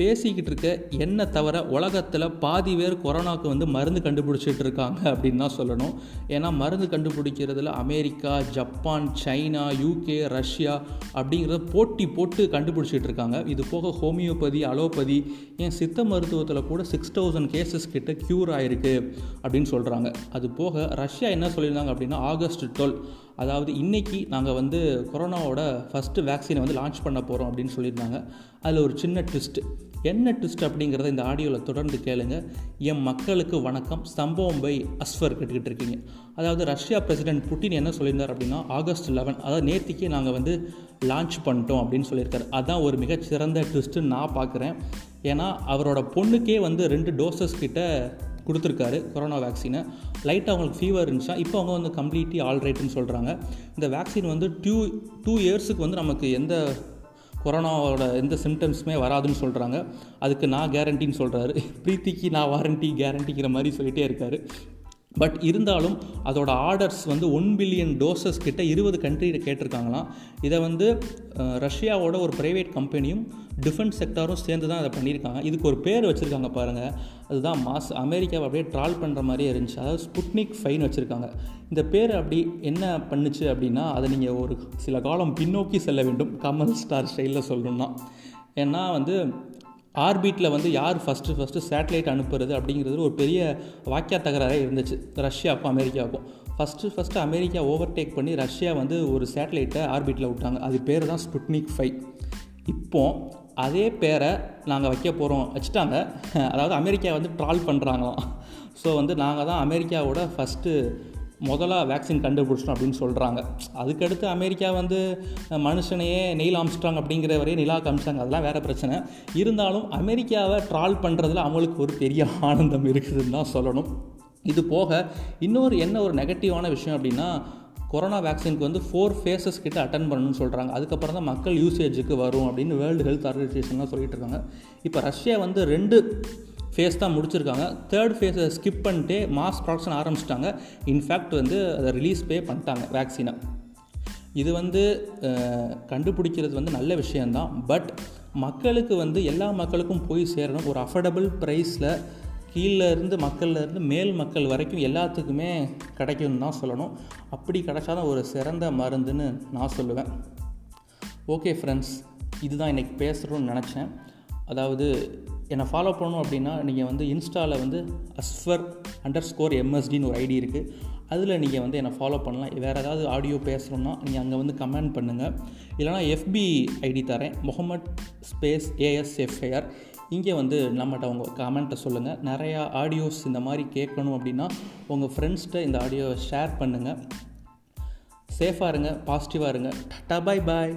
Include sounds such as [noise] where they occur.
பேசிக்கிட்டு இருக்க என்ன தவிர உலகத்தில் பாதி பேர் கொரோனாவுக்கு வந்து மருந்து கண்டுபிடிச்சிட்டு இருக்காங்க அப்படின்னு தான் சொல்லணும். ஏன்னா மருந்து கண்டுபிடிக்கிறதுல America Japan China UK Russia அப்படிங்கிறத போட்டி போட்டு கண்டுபிடிச்சிட்டு இருக்காங்க இது போக ஹோமியோபதி அலோபதி ஏன் சித்த மருத்துவத்தில் கூட சிக்ஸ் தௌசண்ட் கேசஸ் கிட்ட க்யூர் ஆயிருக்கு அப்படின்னு சொல்கிறாங்க அது போக ரஷ்யா என்ன சொல்லியிருந்தாங்க அப்படின்னா ஆகஸ்ட் டுவெல் அதாவது இன்றைக்கி நாங்கள் வந்து கொரோனாவோட ஃபஸ்ட்டு வேக்சினை வந்து லான்ச் பண்ண போகிறோம் அப்படின்னு சொல்லியிருந்தாங்க. அதில் ஒரு சின்ன ட்விஸ்ட்டு என்ன ட்விஸ்ட் அப்படிங்கிறத இந்த ஆடியோவில் தொடர்ந்து கேளுங்க. என் மக்களுக்கு வணக்கம். சம்பவம் பை அஸ்வர் கேட்டுக்கிட்டு இருக்கீங்க. அதாவது ரஷ்யா பிரசிடென்ட் புட்டின் என்ன சொல்லியிருந்தார் அப்படின்னா ஆகஸ்ட் லெவன் அதாவது நேற்றுக்கே நாங்கள் வந்து லான்ச் பண்ணிட்டோம் அப்படின்னு சொல்லியிருக்காரு. அதான் ஒரு மிகச்சிறந்த ட்விஸ்ட்டுன்னு நான் பார்க்குறேன் ஏன்னா அவரோட பொண்ணுக்கே வந்து ரெண்டு டோசஸ் கிட்ட கொடுத்துருக்காரு கொரோனா வேக்சினை லைட்டாக அவங்களுக்கு ஃபீவர் இருந்துச்சா இப்போ அவங்க வந்து கம்ப்ளீட்லி ஆல்ரைட்டுன்னு சொல்கிறாங்க இந்த வேக்சின் வந்து டூ டூ இயர்ஸுக்கு வந்து நமக்கு எந்த கொரோனாவோட எந்த சிம்டம்ஸுமே வராதுன்னு சொல்கிறாங்க அதுக்கு நான் கேரண்டின்னு சொல்கிறாரு [laughs] பிரீத்திக்கு நான் வாரண்டி கேரண்டிங்கிற மாதிரி சொல்லிகிட்டே இருக்காரு. பட் இருந்தாலும் அதோட ஆர்டர்ஸ் வந்து ஒன் பில்லியன் டோசஸ் கிட்ட இருபது கண்ட்ரியில் கேட்டிருக்காங்களாம். இதை வந்து ரஷ்யாவோட ஒரு ப்ரைவேட் கம்பெனியும் டிஃபென்ஸ் செக்டாரும் சேர்ந்து தான் அதை பண்ணியிருக்காங்க. இதுக்கு ஒரு பேர் வச்சுருக்காங்க பாருங்கள் அதுதான் மாஸ் அமெரிக்காவை அப்படியே ட்ரால் பண்ணுற மாதிரியே இருந்துச்சு. அதாவது ஸ்புட்னிக் ஃபைன் வச்சுருக்காங்க. இந்த பேர் அப்படி என்ன பண்ணுச்சு அப்படின்னா அதை நீங்கள் ஒரு சில காலம் பின்னோக்கி செல்ல வேண்டும். கமல் ஸ்டார் ஸ்டைலில் சொல்லணும்னா. ஏன்னா வந்து ஆர்பிட்டில் வந்து யார் ஃபஸ்ட்டு ஃபஸ்ட்டு சேட்டலைட் அனுப்புறது அப்படிங்கிறது ஒரு பெரிய வாக்கியா தகராறே இருந்துச்சு. ரஷ்யாவுக்கும் அமெரிக்காவுக்கும். ஃபஸ்ட்டு ஃபஸ்ட்டு அமெரிக்கா ஓவர்டேக் பண்ணி ரஷ்யா வந்து ஒரு சேட்டலைட்டை ஆர்பிட்டில் விட்டாங்க. அது பேர் தான் ஸ்புட்னிக் ஃபைவ் இப்போது அதே பேரை நாங்கள் வைக்க போகிறோம் வச்சுட்டாங்க. அதாவது அமெரிக்கா வந்து ட்ரால் பண்ணுறாங்களாம் ஸோ வந்து நாங்கள் தான் அமெரிக்காவோட ஃபஸ்ட்டு முதலாக வேக்சின் கண்டுபிடிச்சோம் அப்படின்னு சொல்கிறாங்க அதுக்கடுத்து அமெரிக்கா வந்து மனுஷனையே நெயில் ஆம்ஸ்ட்ராங் அப்படிங்கிற வரையே நிலா காமிச்சாங்க. அதெல்லாம் வேறு பிரச்சனை. இருந்தாலும் அமெரிக்காவை ட்ரால் பண்ணுறதுல அவங்களுக்கு ஒரு பெரிய ஆனந்தம் இருக்குதுன்னு தான் சொல்லணும். இது போக இன்னொரு என்ன ஒரு நெகட்டிவான விஷயம் அப்படின்னா கொரோனா வேக்சினுக்கு வந்து ஃபோர் ஃபேஸஸ் கிட்ட அட்டன் பண்ணணும்னு சொல்கிறாங்க அதுக்கப்புறம் தான் மக்கள் யூசேஜுக்கு வரும் அப்படின்னு வேர்ல்டு ஹெல்த் ஆர்கனைசேஷன்லாம் சொல்லிட்டு இருக்காங்க. இப்போ ரஷ்யா வந்து ரெண்டு ஃபேஸ் தான் முடிச்சிருக்காங்க. தேர்ட் ஃபேஸை ஸ்கிப் பண்ணிட்டு மாஸ் ப்ரொடக்ஷன் ஆரம்பிச்சிட்டாங்க. இன்ஃபேக்ட் வந்து அதை ரிலீஸ் பே பண்ணிட்டாங்க வேக்சினை இது வந்து கண்டுபிடிக்கிறது வந்து நல்ல விஷயந்தான் பட் மக்களுக்கு வந்து எல்லா மக்களுக்கும் போய் சேரணும். ஒரு அஃபோர்டபுள் ப்ரைஸில் கீழேருந்து மக்கள்லேருந்து மேல் மக்கள் வரைக்கும் எல்லாத்துக்குமே கிடைக்கும்னு தான் சொல்லணும். அப்படி கிடைச்சாதான் ஒரு சிறந்த மருந்துன்னு நான் சொல்லுவேன். ஓகே ஃப்ரெண்ட்ஸ் இதுதான் இன்றைக்கி பேசுகிறோன்னு நினச்சேன். அதாவது என்னை ஃபாலோ பண்ணணும் அப்படின்னா நீங்கள் வந்து இன்ஸ்டாவில் வந்து அஸ்ஃபர் அண்டர் ஸ்கோர் எம்எஸ்டின்னு ஒரு ஐடி இருக்குது அதில் நீங்கள் வந்து என்னை ஃபாலோ பண்ணலாம். வேறு ஏதாவது ஆடியோ பேசணும்னா நீங்கள் அங்கே வந்து கமெண்ட் பண்ணுங்கள் இல்லைனா எஃபி ஐடி தரேன். முகமட் ஸ்பேஸ் ஏஎஸ்எஃப்ஐஆர் இங்கே வந்து நம்மகிட்ட உங்கள் கமெண்ட்டை சொல்லுங்கள் நிறையா ஆடியோஸ் இந்த மாதிரி கேட்கணும் அப்படின்னா உங்கள் ஃப்ரெண்ட்ஸ்கிட்ட இந்த ஆடியோவை ஷேர் பண்ணுங்கள் சேஃபாக இருங்க பாசிட்டிவாக இருங்க. டட்டா பாய் பாய்